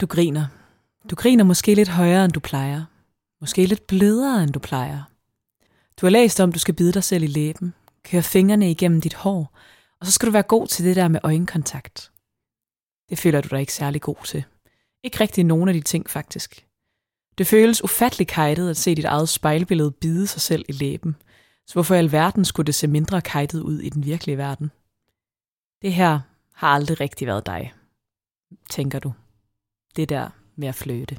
Du griner. Du griner måske lidt højere, end du plejer. Måske lidt blødere, end du plejer. Du har læst om, du skal bide dig selv i læben, køre fingrene igennem dit hår, og så skal du være god til det der med øjenkontakt. Det føler du dig ikke særlig god til. Ikke rigtig nogen af de ting, faktisk. Det føles ufattelig kajtet at se dit eget spejlbillede bide sig selv i læben. Så hvorfor i alverden skulle det se mindre kajtet ud i den virkelige verden? Det her har aldrig rigtig været dig, tænker du. Det der med at flytte.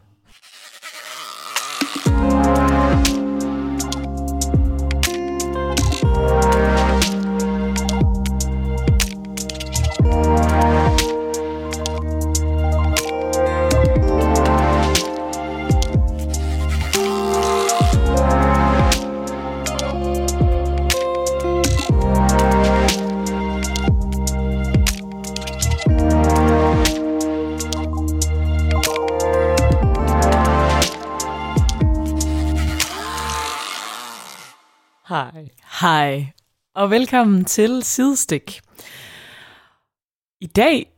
Hej. Hej, og velkommen til Sidestik. I dag,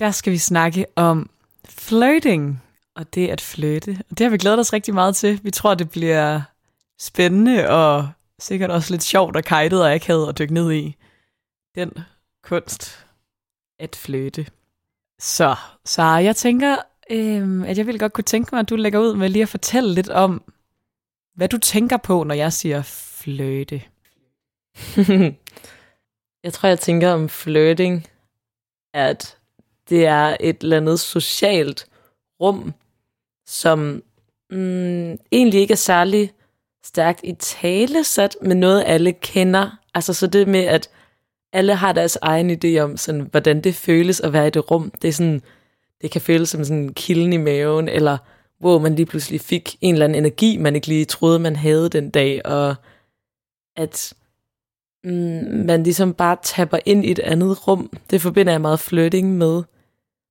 der skal vi snakke om flirting, og det at flytte. Og det har vi glædet os rigtig meget til. Vi tror, det bliver spændende og sikkert også lidt sjovt og kajtet og akavet at dykke ned i den kunst at flytte. Så, så jeg tænker, øhm, at jeg ville godt kunne tænke mig, at du lægger ud med lige at fortælle lidt om, hvad du tænker på, når jeg siger flirte. jeg tror, jeg tænker om flirting, at det er et eller andet socialt rum, som mm, egentlig ikke er særlig stærkt i tale sat, men noget alle kender. Altså så det med, at alle har deres egen idé om, sådan, hvordan det føles at være i det rum. Det er sådan, det kan føles som sådan en kilden i maven, eller hvor man lige pludselig fik en eller anden energi, man ikke lige troede, man havde den dag, og at mm, man ligesom bare tapper ind i et andet rum. Det forbinder jeg meget flirting med.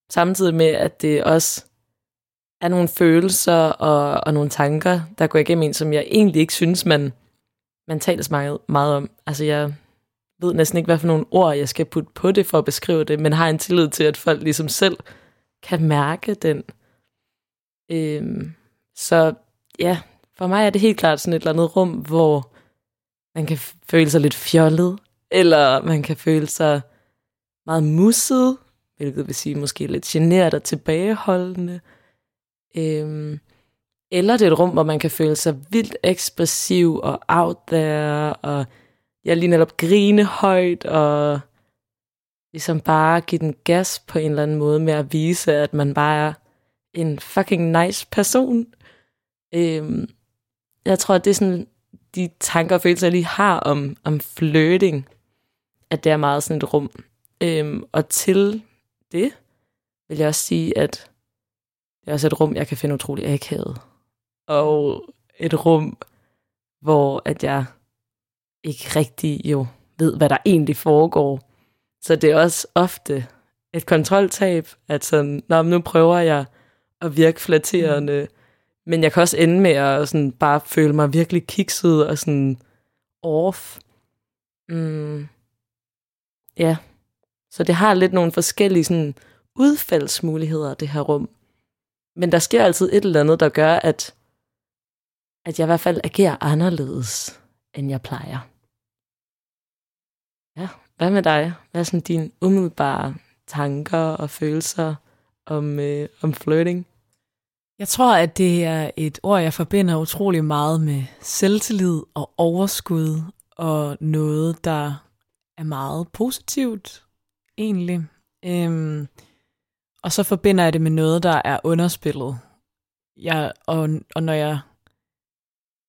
Samtidig med, at det også er nogle følelser og, og nogle tanker, der går igennem en, som jeg egentlig ikke synes, man, man taler så meget, meget om. Altså jeg ved næsten ikke, hvad for nogle ord, jeg skal putte på det for at beskrive det, men har en tillid til, at folk ligesom selv kan mærke den. Øhm, så ja, for mig er det helt klart sådan et eller andet rum, hvor man kan føle sig lidt fjollet, eller man kan føle sig meget musset, hvilket vil sige måske lidt generet og tilbageholdende. Øhm, eller det er et rum, hvor man kan føle sig vildt ekspressiv og out there, og jeg lige netop grine højt, og ligesom bare give den gas på en eller anden måde med at vise, at man bare er en fucking nice person. Øhm, jeg tror, det er sådan de tanker og følelser, jeg lige har om, om flirting, at det er meget sådan et rum. Øhm, og til det vil jeg også sige, at det er også et rum, jeg kan finde utrolig akavet. Og et rum, hvor at jeg ikke rigtig jo ved, hvad der egentlig foregår. Så det er også ofte et kontroltab, at sådan, Nå, nu prøver jeg at virke flatterende, mm. Men jeg kan også ende med at sådan bare føle mig virkelig kikset og sådan off. Mm. Ja. Så det har lidt nogle forskellige sådan udfaldsmuligheder, det her rum. Men der sker altid et eller andet, der gør, at, at jeg i hvert fald agerer anderledes, end jeg plejer. Ja, hvad med dig? Hvad er sådan dine umiddelbare tanker og følelser om, øh, om flirting? Jeg tror, at det er et ord, jeg forbinder utrolig meget med selvtillid og overskud, og noget, der er meget positivt, egentlig. Øhm, og så forbinder jeg det med noget, der er underspillet. Jeg, og, og når jeg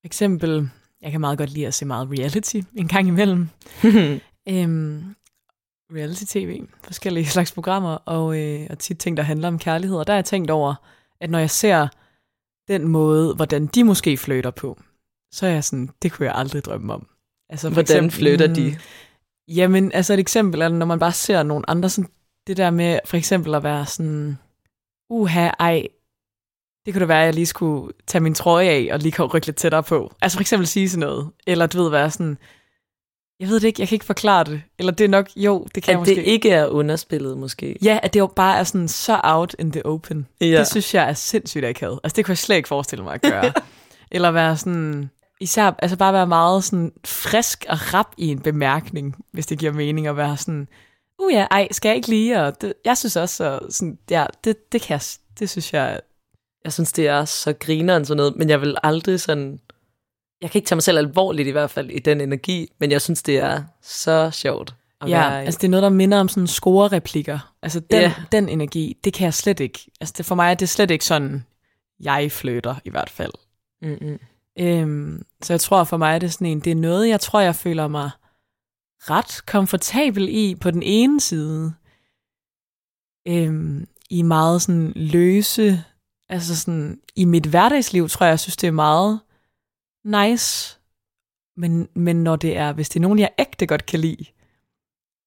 for eksempel, jeg kan meget godt lide at se meget reality en gang imellem. øhm, reality-tv, forskellige slags programmer, og, øh, og tit ting, der handler om kærlighed. Og der har jeg tænkt over, at når jeg ser den måde, hvordan de måske flytter på, så er jeg sådan, det kunne jeg aldrig drømme om. Altså, hvordan eksempel, flytter de? Mm, jamen, altså et eksempel er, når man bare ser nogle andre, sådan, det der med for eksempel at være sådan, uha, ej, det kunne da være, at jeg lige skulle tage min trøje af, og lige rykke lidt tættere på. Altså for eksempel sige sådan noget. Eller du ved, være sådan, Jeg ved det ikke, jeg kan ikke forklare det. Eller det er nok, jo, det kan At jeg måske. det ikke er underspillet, måske. Ja, at det jo bare er sådan så out in the open. Ja. Det synes jeg er sindssygt akavet. Altså det kunne jeg slet ikke forestille mig at gøre. Eller være sådan, især altså bare være meget sådan frisk og rap i en bemærkning, hvis det giver mening at være sådan, uh ja, ej, skal jeg ikke lige? Og det, jeg synes også, så, sådan, ja, det, det kan jeg, det synes jeg, Jeg synes, det er så grineren sådan noget, men jeg vil aldrig sådan... Jeg kan ikke tage mig selv alvorligt i hvert fald i den energi, men jeg synes, det er så sjovt at ja, være i. altså det er noget, der minder om sådan score-replikker. Altså den, Ja. den energi, det kan jeg slet ikke. Altså det, for mig er det slet ikke sådan, jeg flytter i hvert fald. Mm-mm. Øhm, så jeg tror for mig, er det sådan en, det er noget, jeg tror, jeg føler mig ret komfortabel i på den ene side. Øhm, I meget sådan løse, altså sådan, i mit hverdagsliv tror jeg, jeg synes, det er meget nice. Men, men når det er, hvis det er nogen, jeg ægte godt kan lide,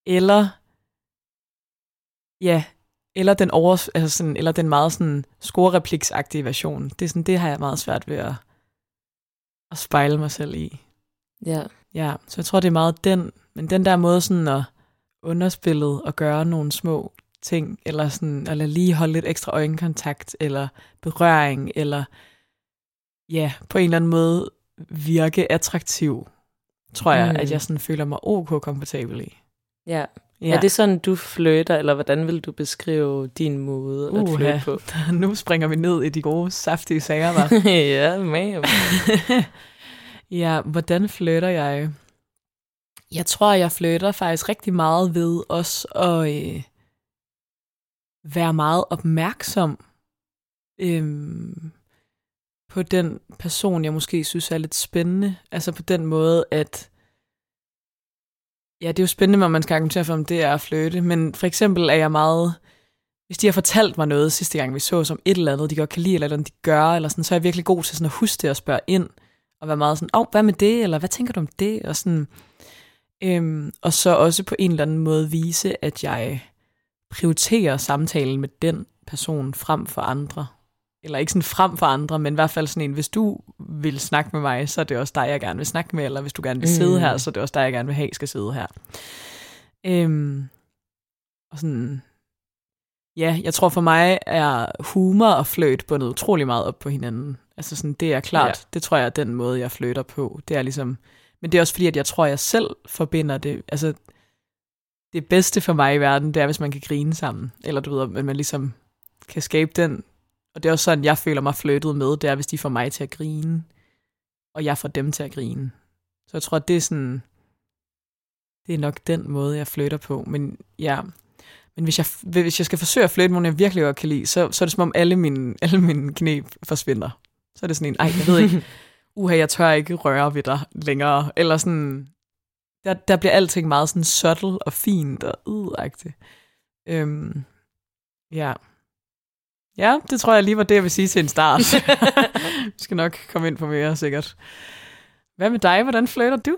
eller ja, eller den, over, altså sådan, eller den meget sådan score-repliksagtige version. Det, er sådan, det har jeg meget svært ved at, at spejle mig selv i. Ja. Ja, så jeg tror, det er meget den, men den der måde sådan at underspillet og gøre nogle små ting, eller sådan, eller lige holde lidt ekstra øjenkontakt, eller berøring, eller ja, på en eller anden måde virke attraktiv, tror jeg, Mm. at jeg sådan føler mig ok komfortabel i. ja. Ja. Er det sådan, du flytter, eller hvordan vil du beskrive din måde at Uha. flytte på? nu springer vi ned i de gode, saftige sager, var. ja, man. ja, hvordan flytter jeg? Jeg tror, jeg flytter faktisk rigtig meget ved også at øh, være meget opmærksom øhm, på den person, jeg måske synes er lidt spændende. Altså på den måde, at ja, det er jo spændende, om man skal argumentere for, om det er at flytte, men for eksempel er jeg meget, hvis de har fortalt mig noget sidste gang, vi så som et eller andet, de godt kan lide, eller eller andet, de gør, eller sådan, så er jeg virkelig god til sådan at huske det og spørge ind, og være meget sådan, åh, oh, hvad med det, eller hvad tænker du om det, og sådan, øhm, og så også på en eller anden måde vise, at jeg prioriterer samtalen med den person frem for andre. Eller ikke sådan frem for andre, men i hvert fald sådan en, hvis du vil snakke med mig, så er det også dig, jeg gerne vil snakke med, eller hvis du gerne vil sidde Mm. her, så er det også dig, jeg gerne vil have, skal sidde her. Øhm, og sådan, ja, jeg tror for mig er humor og fløjt bundet utrolig meget op på hinanden. Altså sådan, det er klart, Ja. det tror jeg er den måde, jeg flytter på. Det er ligesom, men det er også fordi, at jeg tror, jeg selv forbinder det, altså det bedste for mig i verden, det er, hvis man kan grine sammen. Eller du ved, at man ligesom kan skabe den. Og det er også sådan, jeg føler mig flyttet med, det er, hvis de får mig til at grine, og jeg får dem til at grine. Så jeg tror, det er sådan, det er nok den måde, jeg flytter på. Men ja, men hvis jeg, hvis jeg skal forsøge at flytte nogen, jeg virkelig godt kan lide, så, så er det som om alle mine, alle mine knep forsvinder. Så er det sådan en, ej, jeg ved ikke, uha, jeg tør ikke røre ved dig længere. Eller sådan, der, der bliver alting meget sådan subtle og fint og udagtigt. Øhm, ja. Ja, det tror jeg lige var det, jeg vil sige til en start. Vi skal nok komme ind på mere, sikkert. Hvad med dig? Hvordan flytter du?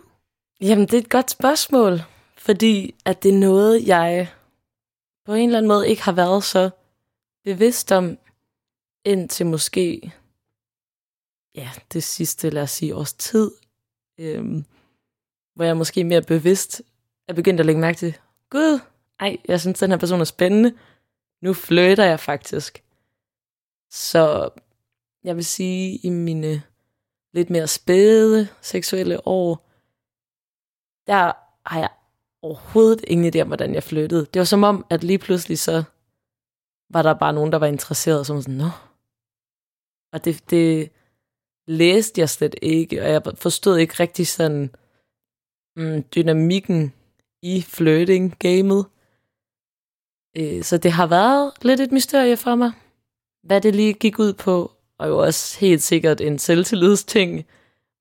Jamen, det er et godt spørgsmål, fordi at det er noget, jeg på en eller anden måde ikke har været så bevidst om, indtil måske, ja, det sidste, lad os sige, års tid, øhm, hvor jeg måske mere bevidst er begyndt at lægge mærke til, gud, ej, jeg synes, den her person er spændende, nu flytter jeg faktisk. Så jeg vil sige, i mine lidt mere spæde seksuelle år, der har jeg overhovedet ingen idé om, hvordan jeg flyttede. Det var som om, at lige pludselig så var der bare nogen, der var interesseret, som sådan, nå. Og det, det læste jeg slet ikke, og jeg forstod ikke rigtig sådan mm, dynamikken i flirting-gamet. Øh, så det har været lidt et mysterie for mig, hvad det lige gik ud på, og jo også helt sikkert en selvtillidsting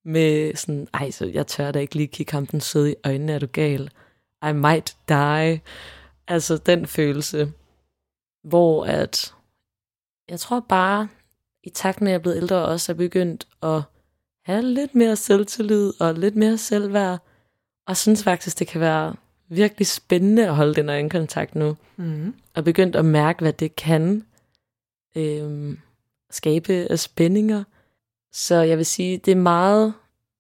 med sådan, ej, så jeg tør da ikke lige kigge ham den søde i øjnene, er du gal? I might die. Altså den følelse, hvor at, jeg tror bare, i takt med, at jeg er blevet ældre, også er begyndt at have lidt mere selvtillid og lidt mere selvværd, og synes faktisk, det kan være virkelig spændende at holde den øjenkontakt nu, Mm. og begyndt at mærke, hvad det kan øhm, skabe af spændinger. Så jeg vil sige, det er meget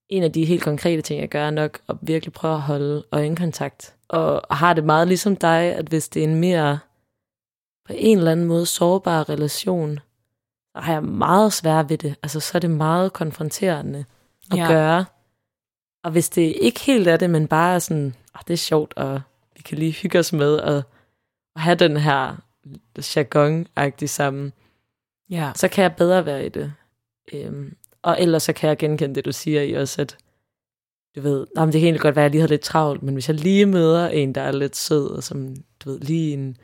en af de helt konkrete ting, jeg gør, nok at virkelig prøve at holde øjenkontakt. Og har det meget ligesom dig, at hvis det er en mere på en eller anden måde sårbar relation, så har jeg meget svært ved det. Altså, så er det meget konfronterende at ja. gøre. Og hvis det ikke helt er det, men bare er sådan, oh, det er sjovt, og vi kan lige hygge os med at, at have den her jargon-agtig sammen, Ja. så kan jeg bedre være i det. Øhm, og ellers så kan jeg genkende det, du siger i også, at du ved, "Nå, men det kan egentlig godt være, at jeg lige havde lidt travlt, men hvis jeg lige møder en, der er lidt sød, og som, du ved, lige en,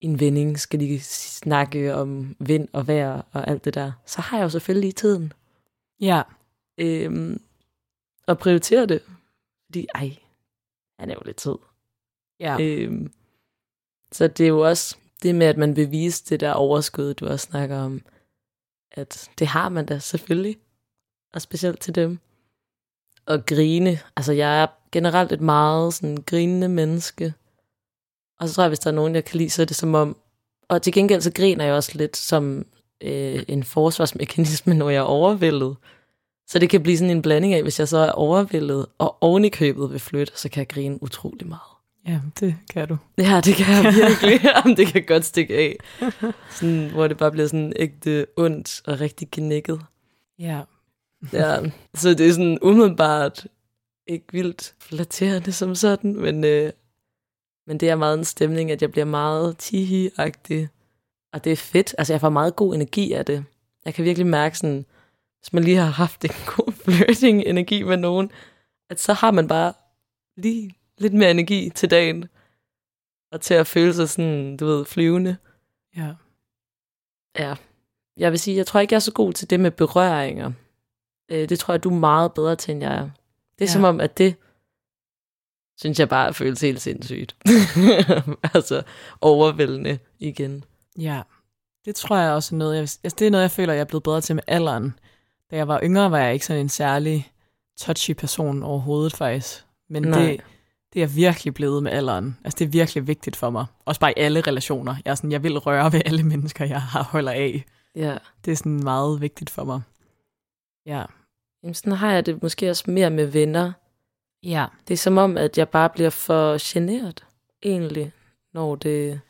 en vending skal lige snakke om vind og vejr og alt det der, så har jeg jo selvfølgelig tiden. Ja. Øhm, og prioritere det. Fordi, ej, han er jo lidt sød. Ja. Øhm, så det er jo også det med, at man vil vise det der overskud, du også snakker om, at det har man da selvfølgelig, og specielt til dem. Og grine, altså jeg er generelt et meget sådan grinende menneske, og så tror jeg, hvis der er nogen, jeg kan lide, så er det som om, og til gengæld så griner jeg også lidt som øh, en forsvarsmekanisme, når jeg er overvældet. Så det kan blive sådan en blanding af, hvis jeg så er overvældet og oven i købet vil flytte, så kan jeg grine utrolig meget ja, det kan du. Ja, det kan jeg virkelig. Jamen, det kan godt stikke af. Sådan, hvor det bare bliver sådan ægte ondt og rigtig genækket. Ja. Ja, så det er sådan umiddelbart ikke vildt flatterende som sådan, men, øh, men det er meget en stemning, at jeg bliver meget tihi-agtig. Og det er fedt. Altså, jeg får meget god energi af det. Jeg kan virkelig mærke sådan, hvis man lige har haft en god flirting-energi med nogen, at så har man bare lige lidt mere energi til dagen. Og til at føle sig sådan, du ved, flyvende. Ja. Ja. Jeg vil sige, jeg tror ikke, jeg er så god til det med berøringer. Øh, det tror jeg, du er meget bedre til, end jeg er. Det er Ja. ja. som om, at det synes jeg bare føles helt sindssygt. altså overvældende igen. Ja, det tror jeg også er noget, jeg, altså det er noget, jeg føler, jeg er blevet bedre til med alderen. Da jeg var yngre, var jeg ikke sådan en særlig touchy person overhovedet faktisk. Men Nej. det, det er jeg virkelig blevet med alderen. Altså det er virkelig vigtigt for mig. Også bare i alle relationer. Jeg, er sådan, jeg vil røre ved alle mennesker, jeg har holder af. Ja. Det er sådan meget vigtigt for mig. Ja. Jamen, sådan har jeg det måske også mere med venner. Ja. Det er som om, at jeg bare bliver for generet, egentlig, når det,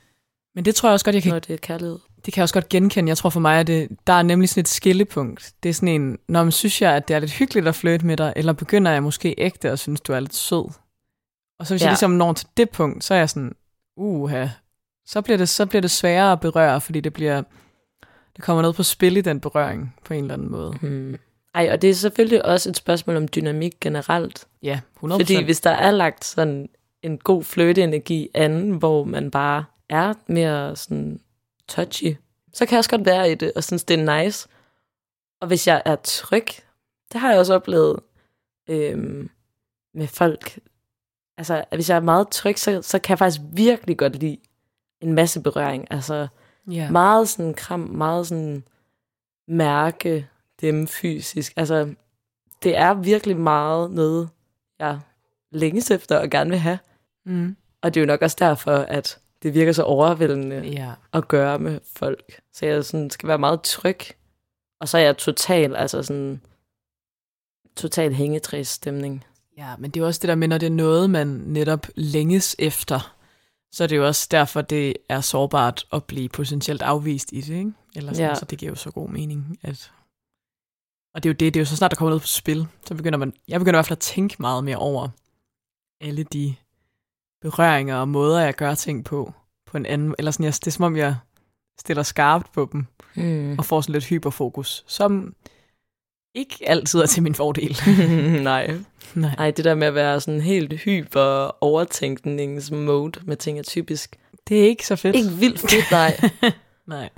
Men det tror jeg også godt, jeg kan når det er kærlighed. det kan jeg også godt genkende. Jeg tror for mig, at det, der er nemlig sådan et skillepunkt. Det er sådan en, når man synes jeg, at det er lidt hyggeligt at flytte med dig, eller begynder jeg måske ægte og synes, du er lidt sød. Og så hvis ja. jeg ligesom når til det punkt, så er jeg sådan, uha, så bliver det, så bliver det sværere at berøre, fordi det bliver, det kommer noget på spil i den berøring, på en eller anden måde. Hmm. Ej, og det er selvfølgelig også et spørgsmål om dynamik generelt. Ja, 100%. Fordi hvis der er lagt sådan en god flirteenergi anden, hvor man bare er mere sådan touchy, så kan jeg også godt være i det, og synes, det er nice. Og hvis jeg er tryg, det har jeg også oplevet øhm, med folk. Altså, hvis jeg er meget tryg, så, så kan jeg faktisk virkelig godt lide en masse berøring. Altså, ja. meget sådan kram, meget sådan mærke dem fysisk. Altså, det er virkelig meget noget, jeg længes efter og gerne vil have. Mm. Og det er jo nok også derfor, at det virker så overvældende ja. at gøre med folk. Så jeg sådan skal være meget tryg. Og så er jeg total, altså sådan, total hængetræsstemning. Ja, men det er jo også det der med, når det er noget, man netop længes efter, så er det jo også derfor, det er sårbart at blive potentielt afvist i det, ikke? Eller sådan. Ja. så det giver jo så god mening, at... Og det er jo det, det er jo så snart, der kommer noget på spil, så begynder man, jeg begynder i hvert fald at tænke meget mere over alle de berøringer og måder, jeg gør ting på, på en anden, eller sådan, jeg, det er som om, jeg stiller skarpt på dem, Mm. og får sådan lidt hyperfokus, som ikke altid er til min fordel. Nej. Nej. Nej, det der med at være sådan helt hyper overtænkningsmode med ting er typisk. Det er ikke så fedt. Ikke vildt fedt, nej. Nej.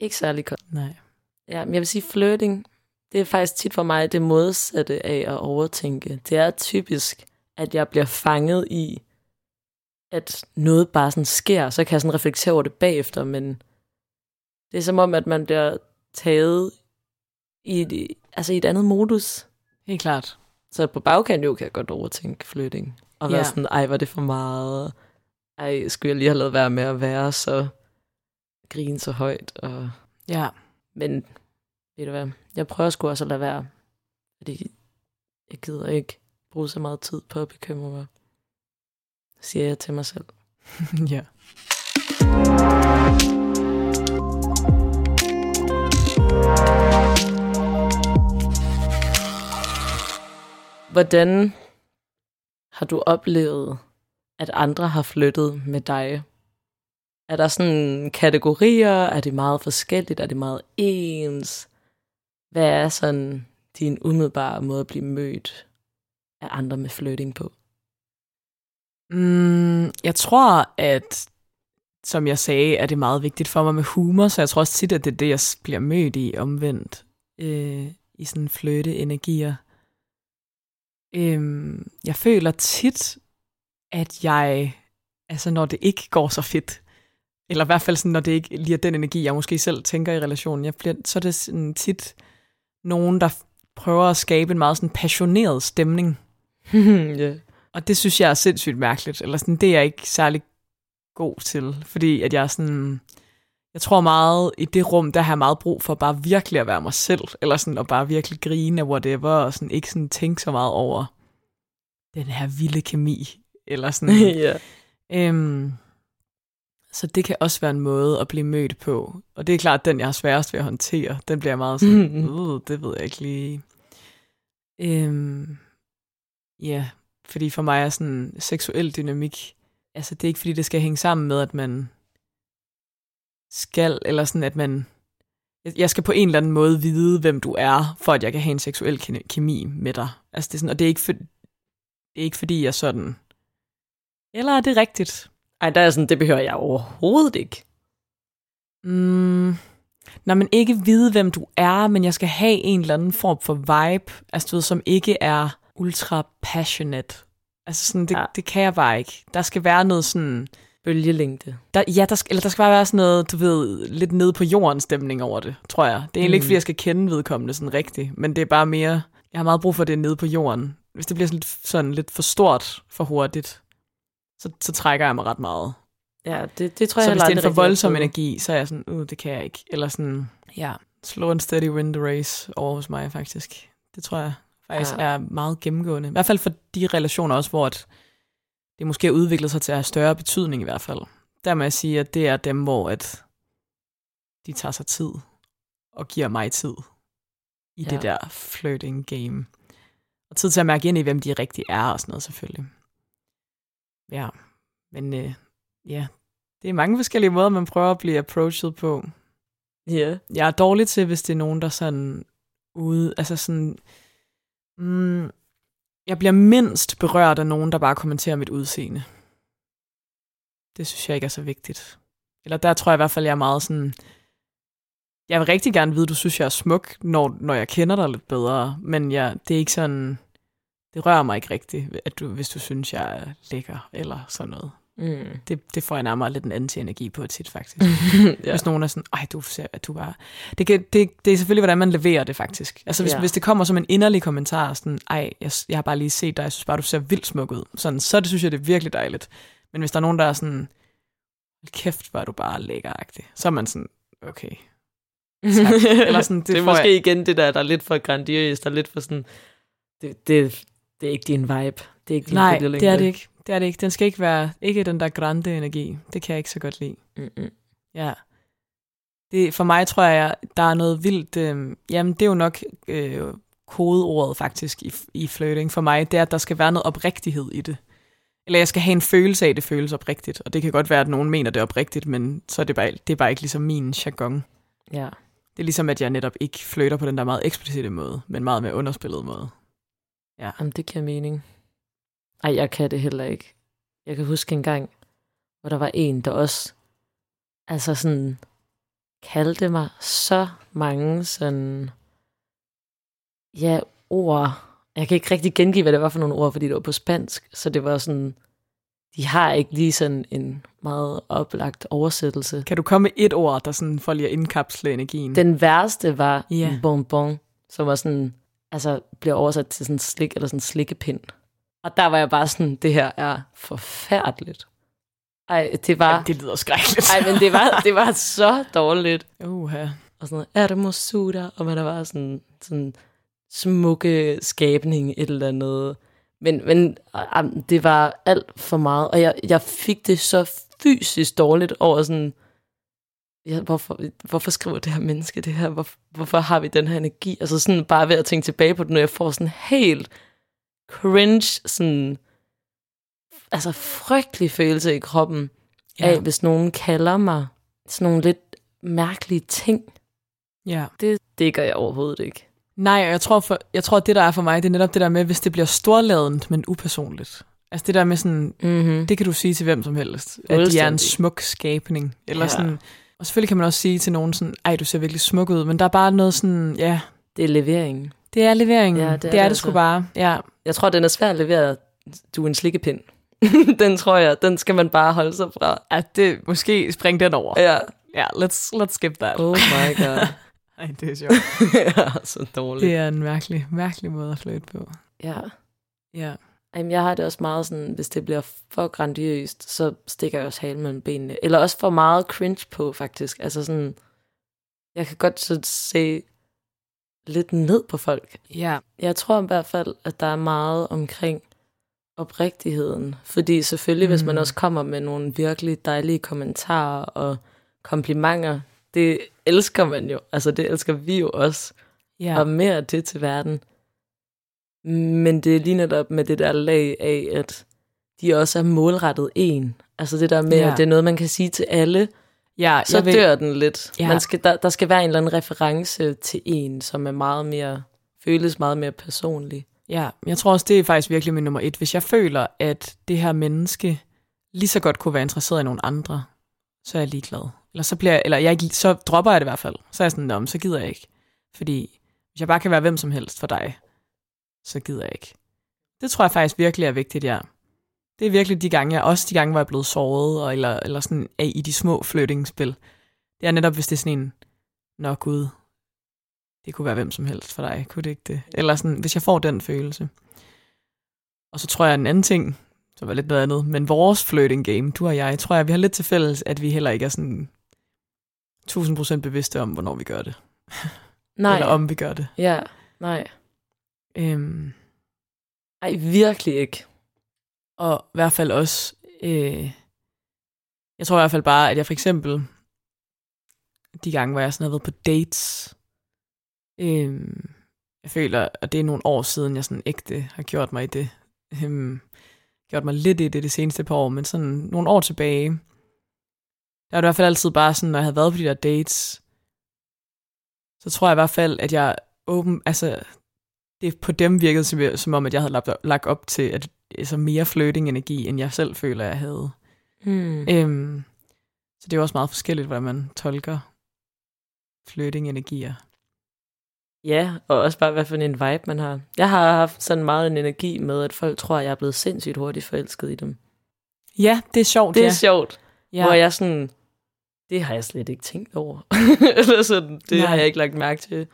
Ikke særlig godt. Nej. Ja, men jeg vil sige, flirting, det er faktisk tit for mig det modsatte af at overtænke. Det er typisk, at jeg bliver fanget i, at noget bare sådan sker, så kan jeg sådan reflektere over det bagefter, men det er som om, at man bliver taget i et, altså i et andet modus. Helt klart. Så på bagkant jo kan jeg godt overtænke flytting. Og være Ja. sådan, ej, var det for meget? Ej, skulle jeg lige have lavet være med at være så grine så højt? Og... Ja. Men ved du hvad, jeg prøver sgu også at lade være. Fordi jeg gider ikke bruge så meget tid på at bekymre mig, siger jeg til mig selv. ja. Hvordan har du oplevet, at andre har flyttet med dig? Er der sådan kategorier? Er det meget forskelligt? Er det meget ens? Hvad er sådan din umiddelbare måde at blive mødt af andre med flytting på? Mm, jeg tror, at som jeg sagde, er det meget vigtigt for mig med humor, så jeg tror også tit, at det er det, jeg bliver mødt i omvendt øh, i sådan fløte energier. Øhm, jeg føler tit, at jeg, altså når det ikke går så fedt, eller i hvert fald sådan, når det ikke lige er den energi, jeg måske selv tænker i relationen, jeg bliver, så er det sådan tit nogen, der prøver at skabe en meget sådan passioneret stemning. yeah. Og det synes jeg er sindssygt mærkeligt, eller sådan, det er jeg ikke særlig god til, fordi at jeg er sådan, jeg tror meget, i det rum, der har jeg meget brug for bare virkelig at være mig selv, eller sådan at bare virkelig grine af whatever, og sådan ikke sådan tænke så meget over den her vilde kemi, eller sådan. ja. øhm, så det kan også være en måde at blive mødt på. Og det er klart, den jeg har sværest ved at håndtere. Den bliver meget sådan, uh, det ved jeg ikke lige. Øhm, ja, fordi for mig er sådan seksuel dynamik, altså det er ikke fordi, det skal hænge sammen med, at man skal, eller sådan at man, jeg skal på en eller anden måde vide, hvem du er, for at jeg kan have en seksuel kemi med dig. Altså det er sådan, og det er ikke, for, det er ikke fordi, jeg sådan, eller er det rigtigt? Ej, der er sådan, det behøver jeg overhovedet ikke. Mm, Nå, men ikke vide, hvem du er, men jeg skal have en eller anden form for vibe, altså du ved, som ikke er ultra passionate. Altså sådan, det, ja. det kan jeg bare ikke. Der skal være noget sådan... Bølgelængde. Der, ja, der skal, eller der skal bare være sådan noget, du ved, lidt nede på jorden stemning over det, tror jeg. Det er egentlig mm. ikke, fordi jeg skal kende vedkommende sådan rigtigt, men det er bare mere, jeg har meget brug for det nede på jorden. Hvis det bliver sådan lidt, sådan lidt for stort for hurtigt, så, så trækker jeg mig ret meget. Ja, det, det tror jeg Så hvis det er en for voldsom energi, så er jeg sådan, uh, det kan jeg ikke. Eller sådan, ja, slow and steady win the race over hos mig faktisk. Det tror jeg faktisk ja. er meget gennemgående. I hvert fald for de relationer også, hvor at det måske har udviklet sig til at have større betydning i hvert fald. Der må jeg sige, at det er dem, hvor at de tager sig tid og giver mig tid i ja. det der flirting game. Og tid til at mærke ind i, hvem de rigtig er og sådan noget selvfølgelig. Ja, men øh, ja, det er mange forskellige måder, man prøver at blive approached på. Ja. Yeah. Jeg er dårlig til, hvis det er nogen, der sådan ude, altså sådan, mm, jeg bliver mindst berørt af nogen, der bare kommenterer mit udseende. Det synes jeg ikke er så vigtigt. Eller der tror jeg i hvert fald, jeg er meget sådan, jeg vil rigtig gerne vide, at du synes, jeg er smuk, når, når jeg kender dig lidt bedre, men jeg, det er ikke sådan, det rører mig ikke rigtigt, at du, hvis du synes, jeg er lækker, eller sådan noget. Mm. Det, det får jeg nærmere lidt en anti-energi på tit, faktisk. ja. Hvis nogen er sådan, ej, du ser, at du bare... Det, kan, det, det er selvfølgelig, hvordan man leverer det, faktisk. Altså, hvis, ja. hvis det kommer som en inderlig kommentar, sådan, ej, jeg, jeg har bare lige set dig, jeg synes bare, du ser vildt smuk ud. Sådan, så det synes jeg, det er virkelig dejligt. Men hvis der er nogen, der er sådan, kæft, hvor er du bare lækkeragtig, så er man sådan, okay. Eller sådan, det, det er måske jeg... igen det der, der er lidt for grandiøst, der er lidt for sådan, det, det, det er ikke din vibe. Det er ikke din Nej, det er det ikke. Det er det ikke. Den skal ikke være, ikke den der grande energi. Det kan jeg ikke så godt lide. Mm-mm. Ja. Det, for mig tror jeg, der er noget vildt, øh, jamen det er jo nok øh, kodeordet faktisk i, i flirting for mig, det er, at der skal være noget oprigtighed i det. Eller jeg skal have en følelse af, at det føles oprigtigt. Og det kan godt være, at nogen mener, det er oprigtigt, men så er det bare, det er bare ikke ligesom min jargon. Ja. Det er ligesom, at jeg netop ikke flytter på den der meget eksplicite måde, men meget mere underspillet måde. Ja. Jamen, det giver mening. Ej, jeg kan det heller ikke. Jeg kan huske en gang, hvor der var en, der også altså sådan kaldte mig så mange sådan ja, ord. Jeg kan ikke rigtig gengive, hvad det var for nogle ord, fordi det var på spansk. Så det var sådan, de har ikke lige sådan en meget oplagt oversættelse. Kan du komme med et ord, der sådan får lige at indkapsle energien? Den værste var yeah. bonbon, som var sådan, altså bliver oversat til sådan slik eller sådan slikkepind. Og der var jeg bare sådan, det her er forfærdeligt. Ej, det var... Ja, det lyder skrækkeligt. Ej, men det var, det var så dårligt. Uha. Og sådan noget, er det mosuda? Og man var sådan, sådan smukke skabning, et eller andet. Men, men det var alt for meget, og jeg, jeg fik det så fysisk dårligt over sådan, ja, hvorfor, hvorfor skriver det her menneske det her? Hvor, hvorfor har vi den her energi? Altså sådan bare ved at tænke tilbage på det, når jeg får sådan helt cringe, sådan, altså frygtelig følelse i kroppen ja. af, hvis nogen kalder mig sådan nogle lidt mærkelige ting. Ja. Det dækker jeg overhovedet ikke. Nej, og jeg tror, for, jeg tror, at det, der er for mig, det er netop det der med, hvis det bliver storladent, men upersonligt. Altså det der med sådan, Mm-hmm. det kan du sige til hvem som helst, at de er en smuk skabning. Eller Ja. sådan, og selvfølgelig kan man også sige til nogen sådan, ej, du ser virkelig smuk ud, men der er bare noget sådan, ja, Det er leveringen. Det er leveringen. Ja, det er det, er det sgu altså. bare. Ja, Jeg tror, den er svær at levere. Du er en slikkepind. den tror jeg, den skal man bare holde sig fra. at det måske spring den over. Ja. Ja, let's, let's skip that. Oh my god. Ej, det er sjovt. ja, så dårligt. Det er en mærkelig, mærkelig måde at flytte på. Ja. Ja. Jamen, jeg har det også meget sådan, hvis det bliver for grandiøst, så stikker jeg også halen mellem benene. Eller også for meget cringe på, faktisk. Altså sådan, jeg kan godt så se lidt ned på folk. Ja. Jeg tror i hvert fald, at der er meget omkring oprigtigheden. Fordi selvfølgelig, mm. hvis man Mm. også kommer med nogle virkelig dejlige kommentarer og komplimenter, det elsker man jo. Altså, det elsker vi jo også. Ja. Og mere af det til verden. Men det er lige netop med det der lag af, at de også er målrettet en. Altså det der med, Ja. at det er noget, man kan sige til alle, ja, så ved- dør den lidt. Ja. Man skal, der, der skal være en eller anden reference til en, som er meget mere, føles meget mere personlig. Ja, jeg tror også, det er faktisk virkelig min nummer et. Hvis jeg føler, at det her menneske lige så godt kunne være interesseret i nogle andre, så er jeg ligeglad. Eller så, bliver jeg, eller jeg, så dropper jeg det i hvert fald. Så er jeg sådan, men så gider jeg ikke. Fordi hvis jeg bare kan være hvem som helst for dig, så gider jeg ikke. Det tror jeg faktisk virkelig er vigtigt, ja. Det er virkelig de gange, jeg, også de gange, hvor jeg er blevet såret, og, eller, eller sådan er i de små flyttingspil. Det er netop, hvis det er sådan en, nå gud, det kunne være hvem som helst for dig, kunne det ikke det? Eller sådan, hvis jeg får den følelse. Og så tror jeg en anden ting, som var lidt noget andet, men vores flirting game, du og jeg, tror jeg, vi har lidt til fælles, at vi heller ikke er sådan 1000% bevidste om, hvornår vi gør det. Nej, Eller om vi gør det. ja, nej. Øhm, Ej, virkelig ikke og i hvert fald også, øh, jeg tror i hvert fald bare, at jeg for eksempel, de gange, hvor jeg sådan har været på dates, øh, jeg føler, at det er nogle år siden, jeg sådan ægte har gjort mig i det. Øh, gjort mig lidt i det det seneste par år, men sådan nogle år tilbage, der var det i hvert fald altid bare sådan, når jeg havde været på de der dates, så tror jeg i hvert fald, at jeg åben, altså, det på dem virkede som, som om, at jeg havde lagt, lagt op til at, altså mere flirting-energi, end jeg selv føler, jeg havde. Hmm. Øhm, så det er jo også meget forskelligt, hvordan man tolker flirting-energier. Ja, og også bare, hvad for en vibe man har. Jeg har haft sådan meget en energi med, at folk tror, at jeg er blevet sindssygt hurtigt forelsket i dem. Ja, det er sjovt, Det er ja. sjovt. ja. Hvor jeg sådan, det har jeg slet ikke tænkt over. Eller sådan, det Nej. har jeg ikke lagt mærke til,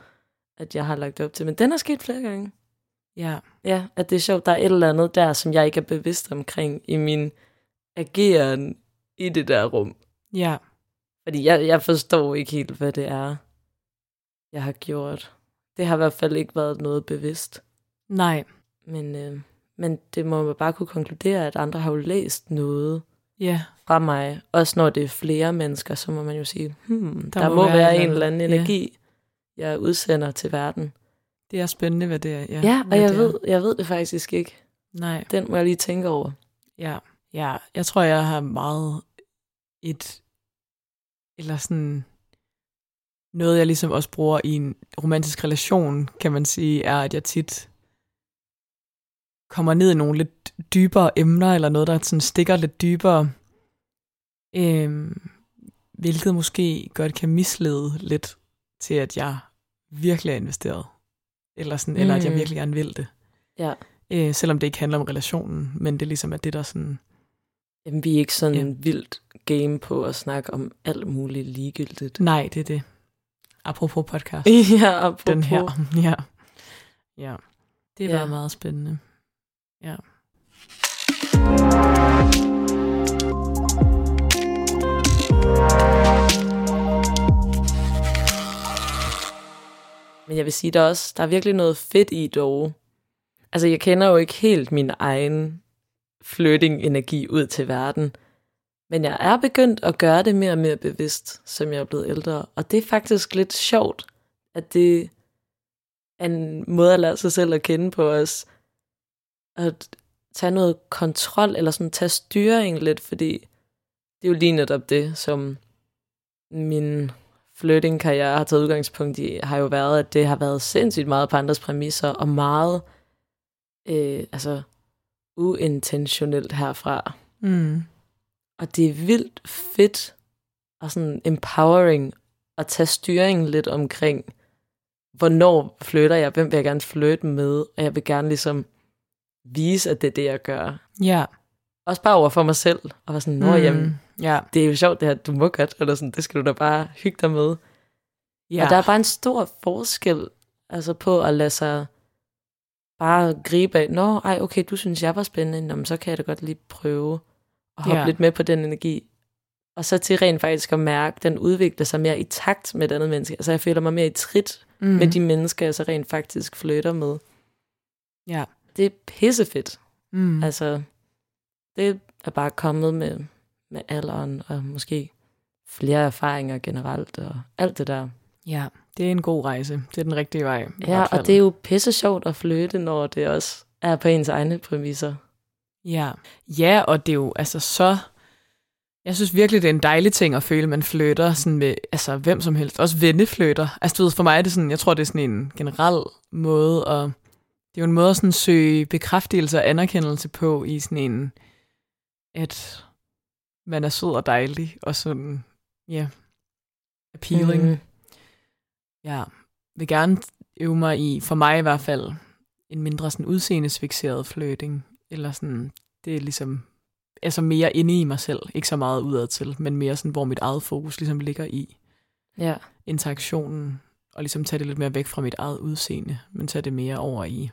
at jeg har lagt op til. Men den er sket flere gange. Ja. Ja, at det er sjovt, der er et eller andet der, som jeg ikke er bevidst omkring i min ageren i det der rum. ja. Fordi jeg, jeg forstår ikke helt, hvad det er, jeg har gjort. Det har i hvert fald ikke været noget bevidst. Nej. Men, øh, men det må man bare kunne konkludere, at andre har jo læst noget Ja. fra mig. Også når det er flere mennesker, så må man jo sige, hmm, der, der må, må være være, en eller anden andet. Ja. energi, jeg udsender til verden. Det er spændende, hvad det er. Ja, Ja, og jeg ved, jeg ved det faktisk ikke. Nej. Den må jeg lige tænke over. Ja. ja, jeg tror, jeg har meget et, eller sådan, noget jeg ligesom også bruger i en romantisk relation, kan man sige, er, at jeg tit kommer ned i nogle lidt dybere emner, eller noget, der sådan stikker lidt dybere, øhm, hvilket måske godt kan mislede lidt til, at jeg virkelig er investeret, eller, sådan, mm. eller at jeg Mm. virkelig gerne vil det. Ja. Øh, selvom det ikke handler om relationen, men det ligesom er det, der sådan... Jamen, vi er ikke sådan Ja. en vildt game på at snakke om alt muligt ligegyldigt. Nej, det er det. Apropos podcast. ja, apropos. Den her. Ja. ja. Det var Ja. meget spændende. Ja. Men jeg vil sige, der er også der er virkelig noget fedt i dog. Altså, jeg kender jo ikke helt min egen flirting-energi ud til verden. Men jeg er begyndt at gøre det mere og mere bevidst, som jeg er blevet ældre. Og det er faktisk lidt sjovt, at det er en måde at lære sig selv at kende på os. At tage noget kontrol, eller sådan tage styring lidt, fordi det er jo lige netop det, som min flirting-karriere har taget udgangspunkt i, har jo været, at det har været sindssygt meget på andres præmisser, og meget øh, altså, uintentionelt herfra. Mm. Og det er vildt fedt og sådan empowering at tage styringen lidt omkring, hvornår flytter jeg, hvem vil jeg gerne flytte med, og jeg vil gerne ligesom vise, at det er det, jeg gør. Ja. Også bare over for mig selv, og være sådan, nå mm. jamen, ja. det er jo sjovt det her, du må godt, eller sådan, det skal du da bare hygge dig med. ja. Og der er bare en stor forskel altså på at lade sig bare gribe af, nå, ej, okay, du synes, jeg var spændende, nå, men så kan jeg da godt lige prøve at hoppe Ja. lidt med på den energi. Og så til rent faktisk at mærke, at den udvikler sig mere i takt med et andet menneske. Altså jeg føler mig mere i trit mm. mm. med de mennesker, jeg så rent faktisk flytter med. Ja. Det er pissefedt. Mm. Altså, det er bare kommet med, med alderen, og måske flere erfaringer generelt, og alt det der. Ja, det er en god rejse. Det er den rigtige vej. Ja, og det er jo pisse sjovt at flytte, når det også er på ens egne præmisser. Ja. ja, og det er jo altså så... Jeg synes virkelig, det er en dejlig ting at føle, at man flytter sådan med altså, hvem som helst. Også venneflytter. Altså du ved, for mig er det sådan, jeg tror, det er sådan en generel måde at... Det er jo en måde at sådan søge bekræftelse og anerkendelse på i sådan en... At man er sød og dejlig, og sådan, ja, appealing. Mm. Ja, vil gerne øve mig i, for mig i hvert fald, en mindre sådan udseendesfixeret flirting. Eller sådan, det er ligesom, altså mere inde i mig selv. Ikke så meget udad til, men mere sådan, hvor mit eget fokus ligesom ligger i Ja. interaktionen. Og ligesom tage det lidt mere væk fra mit eget udseende, men tage det mere over i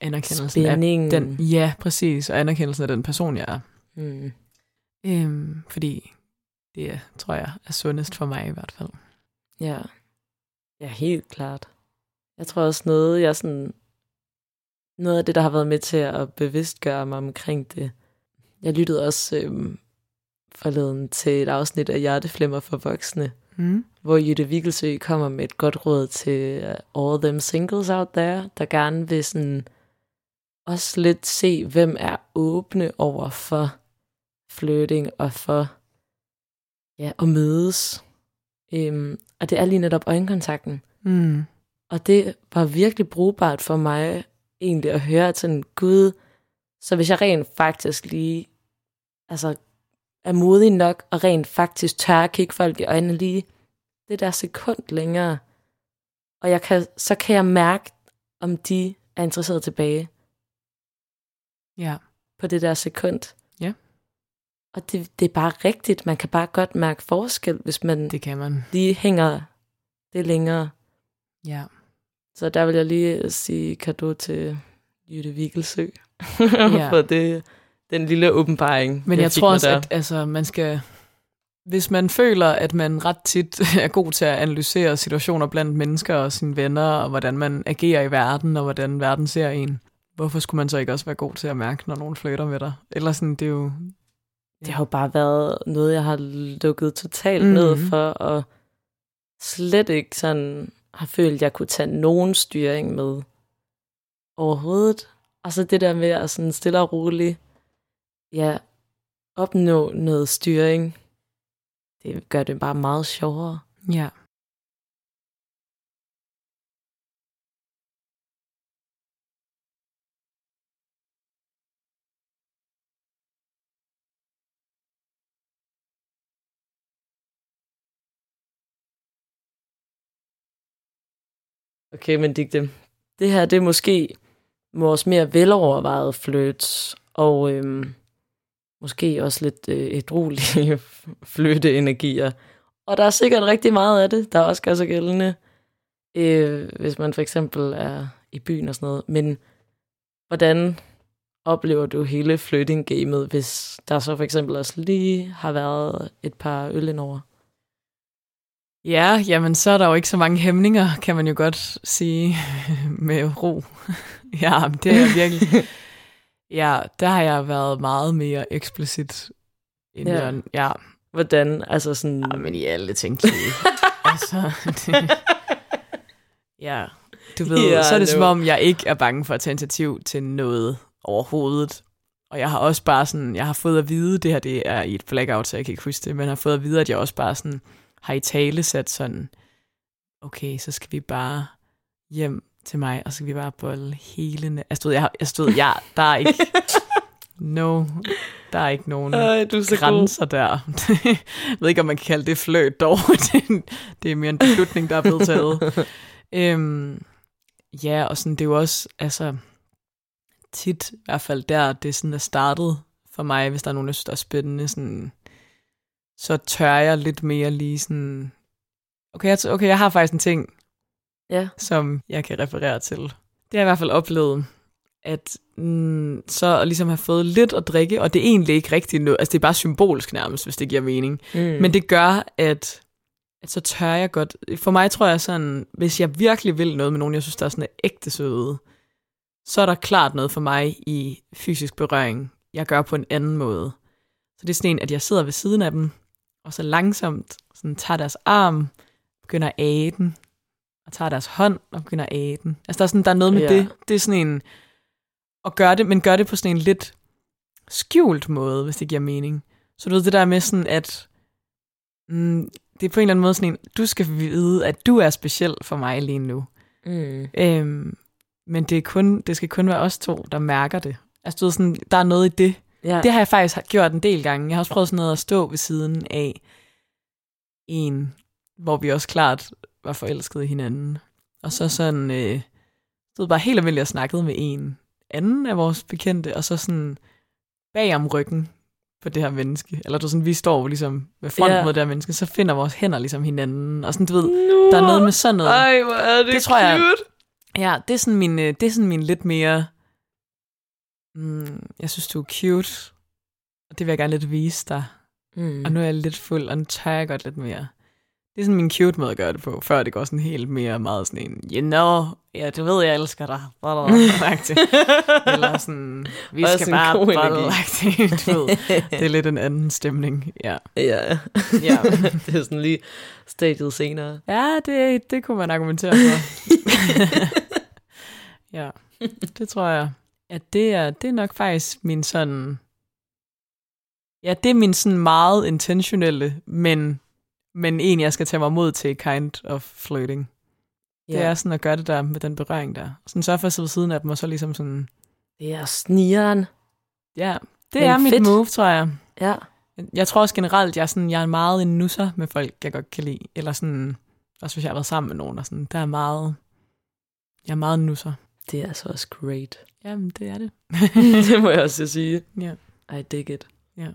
anerkendelsen Spændingen. af den. Ja, præcis. Og anerkendelsen af den person, jeg er. Mm. Øhm, fordi det tror jeg, er sundest for mig i hvert fald. Ja. Ja, helt klart. Jeg tror også noget, jeg sådan... Noget af det, der har været med til at bevidstgøre mig omkring det. Jeg lyttede også øhm, forleden til et afsnit af Hjerteflimmer for voksne, Mm. hvor Jytte Vigelsø kommer med et godt råd til uh, all them singles out there, der gerne vil sådan også lidt se, hvem er åbne over for flirting og for ja, at mødes. Um, og det er lige netop øjenkontakten. Mm. Og det var virkelig brugbart for mig egentlig at høre at sådan, gud, så hvis jeg rent faktisk lige altså, er modig nok og rent faktisk tør at kigge folk i øjnene lige det der sekund længere, og jeg kan, så kan jeg mærke, om de er interesseret tilbage Ja. på det der sekund. Og det, det er bare rigtigt. Man kan bare godt mærke forskel, hvis man Det kan man. lige hænger det længere. Ja. Så der vil jeg lige sige kado til Jytte Vigelsø. Ja. for det, den lille åbenbaring. Men jeg, fik tror også, der. at altså, man skal... Hvis man føler, at man ret tit er god til at analysere situationer blandt mennesker og sine venner, og hvordan man agerer i verden, og hvordan verden ser en, hvorfor skulle man så ikke også være god til at mærke, når nogen flytter med dig? Eller sådan, det er jo... Det har jo bare været noget, jeg har lukket totalt mm. ned for, og slet ikke sådan har følt, at jeg kunne tage nogen styring med overhovedet. Og så det der med at sådan stille og roligt, ja, opnå noget styring, det gør det bare meget sjovere. Ja. Okay, men Digte, det her det er måske vores mere velovervejede flirts, og øhm, måske også lidt øh, ædruelige flytteenergier. Og der er sikkert rigtig meget af det, der også gør sig gældende, øh, hvis man for eksempel er i byen og sådan noget. Men hvordan oplever du hele flirting-gamet, hvis der så for eksempel også lige har været et par øl indover? Ja, jamen så er der jo ikke så mange hæmninger, kan man jo godt sige, med ro. ja, det er virkelig... Ja, der har jeg været meget mere eksplicit. End Ja. ja. ja. Hvordan, altså sådan... ja, men i alle tænkelige. altså, det, ja, du ved, yeah, så er det som om, jeg ikke er bange for at tage initiativ til noget overhovedet. Og jeg har også bare sådan, jeg har fået at vide, det her det er i et blackout, så jeg kan ikke huske det, men jeg har fået at vide, at jeg også bare sådan har i tale sat sådan, okay, så skal vi bare hjem til mig, og så skal vi bare bolle hele nat. Jeg stod, jeg, jeg stod, ja, der er ikke, no, der er ikke nogen Ej, du er så god. grænser der. jeg ved ikke, om man kan kalde det fløt dog. det, er er mere en beslutning, der er blevet taget. øhm, ja, og sådan, det er jo også, altså, tit, i hvert fald der, det er sådan er startet for mig, hvis der er nogen, der synes, der er spændende, sådan, så tør jeg lidt mere lige sådan, okay, jeg, okay, jeg har faktisk en ting, Ja. som jeg kan referere til. Det har jeg i hvert fald oplevet, at mm, så ligesom have fået lidt at drikke, og det er egentlig ikke rigtig noget, altså det er bare symbolsk nærmest, hvis det giver mening. Mm. Men det gør, at, at så tør jeg godt. For mig tror jeg sådan, hvis jeg virkelig vil noget med nogen, jeg synes, der er sådan ægte søde, så er der klart noget for mig i fysisk berøring, jeg gør på en anden måde. Så det er sådan en, at jeg sidder ved siden af dem, og så langsomt sådan tager deres arm, begynder at æde den, og tager deres hånd og begynder at æde den. Altså der er, sådan, der er noget med Ja. ja. det. Det er sådan en, at gøre det, men gør det på sådan en lidt skjult måde, hvis det giver mening. Så du ved det der med sådan, at mm, det er på en eller anden måde sådan en, du skal vide, at du er speciel for mig lige nu. Mm. Øhm, men det, er kun, det skal kun være os to, der mærker det. Altså du ved sådan, der er noget i det. Ja. Det har jeg faktisk gjort en del gange. Jeg har også prøvet sådan noget at stå ved siden af en, hvor vi også klart var forelskede i hinanden. Og så sådan, øh, stod bare helt almindeligt og snakkede med en anden af vores bekendte, og så sådan bag om ryggen på det her menneske. Eller du sådan, vi står ligesom med front Ja. mod det her menneske, så finder vores hænder ligesom hinanden. Og sådan, du ved, Nu. der er noget med sådan noget. Ej, hvor er det, Det tror jeg- cute. Ja, det er sådan min, øh, det er sådan min lidt mere... Mm, jeg synes, du er cute, og det vil jeg gerne lidt vise dig. Mm. Og nu er jeg lidt fuld, og nu tør jeg godt lidt mere. Det er sådan min cute måde at gøre det på, før det går sådan helt mere meget sådan en, you know, ja, du ved, jeg elsker dig. Eller sådan, vi skal bare du ved. Det er lidt en anden stemning, ja. Ja. Ja. det er sådan lige stadiet senere. Ja, det, det kunne man argumentere for. ja, det tror jeg. At det er, det er nok faktisk min sådan... Ja, det er min sådan meget intentionelle, men, men en, jeg skal tage mig mod til kind of flirting. Ja. Det er sådan at gøre det der med den berøring der. Sådan sørge for at sidde siden af dem, og så ligesom sådan... det er snigeren. Ja, det Men er mit fedt. move, tror jeg. Ja. Jeg tror også generelt, jeg er, sådan, jeg er meget en nusser med folk, jeg godt kan lide. Eller sådan, også hvis jeg har været sammen med nogen, og sådan, der er meget... Jeg er meget en nusser. Det er altså også great. Jamen, det er det. det må jeg også sige. Ja. I dig it. Ja.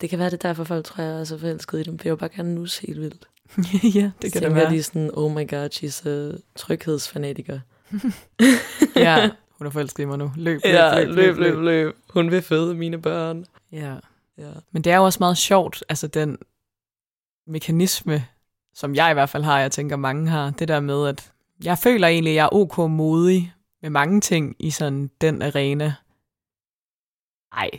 Det kan være, det er derfor folk tror, jeg er så forelsket i dem, for jeg vil bare gerne nus helt vildt. ja, det kan det være. de er sådan, oh my god, she's a tryghedsfanatiker. ja, hun er forelsket i mig nu. Løb, løb, Ja, løb, løb, løb. løb. Hun vil føde mine børn. Ja. Ja. Men det er jo også meget sjovt, altså den mekanisme, som jeg i hvert fald har, jeg tænker mange har, det der med, at jeg føler egentlig, at jeg er ok modig med mange ting i sådan den arena. Ej,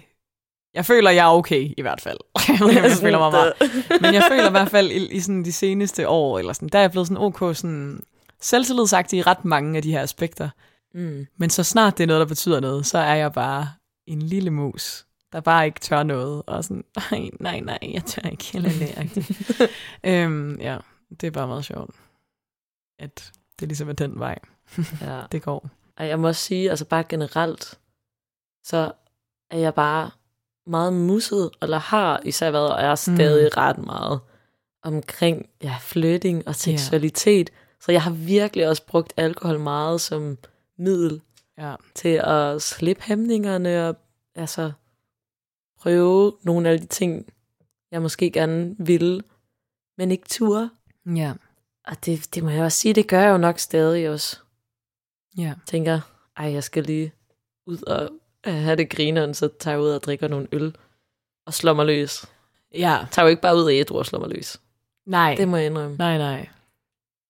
jeg føler, jeg er okay i hvert fald. jeg føler mig meget. Men jeg føler i hvert fald i, i sådan de seneste år, eller sådan, der er jeg blevet sådan ok sådan selvtillidssagtig i ret mange af de her aspekter. Mm. Men så snart det er noget, der betyder noget, så er jeg bare en lille mus, der bare ikke tør noget. Og sådan, nej, nej, nej, jeg tør ikke heller det. øhm, ja, det er bare meget sjovt, at det ligesom er den vej, Ja. det går. Og jeg må også sige, altså bare generelt, så er jeg bare meget musset, eller har især været, og er stadig mm. ret meget omkring ja, flytting og seksualitet. Yeah. Så jeg har virkelig også brugt alkohol meget som middel Ja, til at slippe hæmningerne og altså prøve nogle af de ting, jeg måske gerne ville, men ikke turde. ja, Og det, det må jeg også sige, det gør jeg jo nok stadig også. Ja. Tænker, ej, jeg skal lige ud og øh, have det grineren, så tager jeg ud og drikker nogle øl og slår mig løs. Ja, tager jo ikke bare ud af ædru og slår mig løs. Nej, Det må jeg indrømme. nej, nej.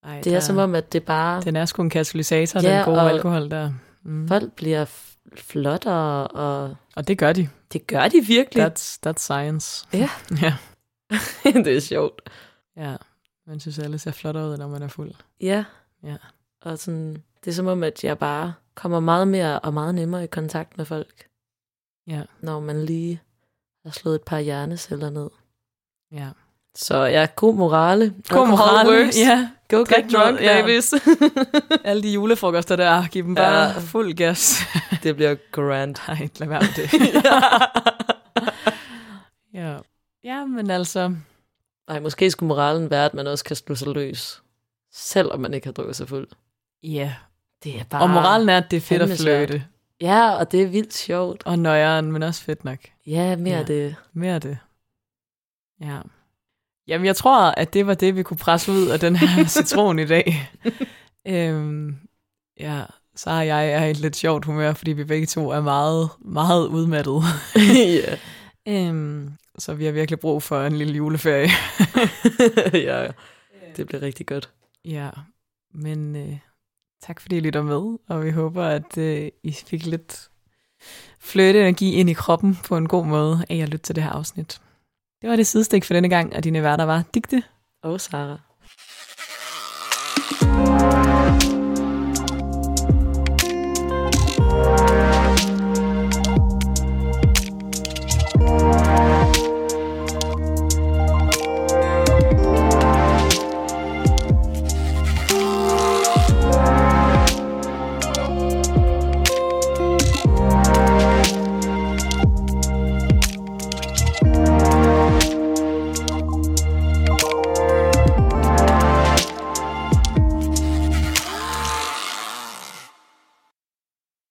nej Det er der- som om, at det bare... Den er sgu en katalysator, Ja, den gode alkohol der. Mm. Folk bliver flottere, og Og det gør de. det gør de virkelig. That's, that's science. Ja. ja. det er sjovt. Ja. Man synes, alle ser flottere ud, når man er fuld. Ja. Ja. Og sådan, det er som om, at jeg bare kommer meget mere og meget nemmere i kontakt med folk, Ja. når man lige har slået et par hjerneceller ned. Ja. Så ja, god morale. God Alcohol moral. works. Ja. Go Drik get drunk, ja. babies. Alle de julefrokoster der, giv dem bare Ja. fuld gas. det bliver grand. Nej, lad være med det. ja. Ja, men altså, Nej, måske skulle moralen være, at man også kan slå sig løs, selvom man ikke har drukket sig fuld. ja. Det er bare... Og moralen er, at det er fedt at svært. flytte. Ja, og det er vildt sjovt. Og nøjeren, men også fedt nok. Ja, mere Ja. det. Mere af det. Ja. Jamen, jeg tror, at det var det, vi kunne presse ud af den her citron i dag. øhm, ja, så og jeg er i et lidt sjovt humør, fordi vi begge to er meget, meget udmattede. ja. øhm, så vi har virkelig brug for en lille juleferie. ja, det bliver rigtig godt. ja, men øh, tak fordi I lytter med, og vi håber, at øh, I fik lidt flytte energi ind i kroppen på en god måde af at lytte til det her afsnit. Det var det sidestik for denne gang, og dine værter var Digte Og Sara.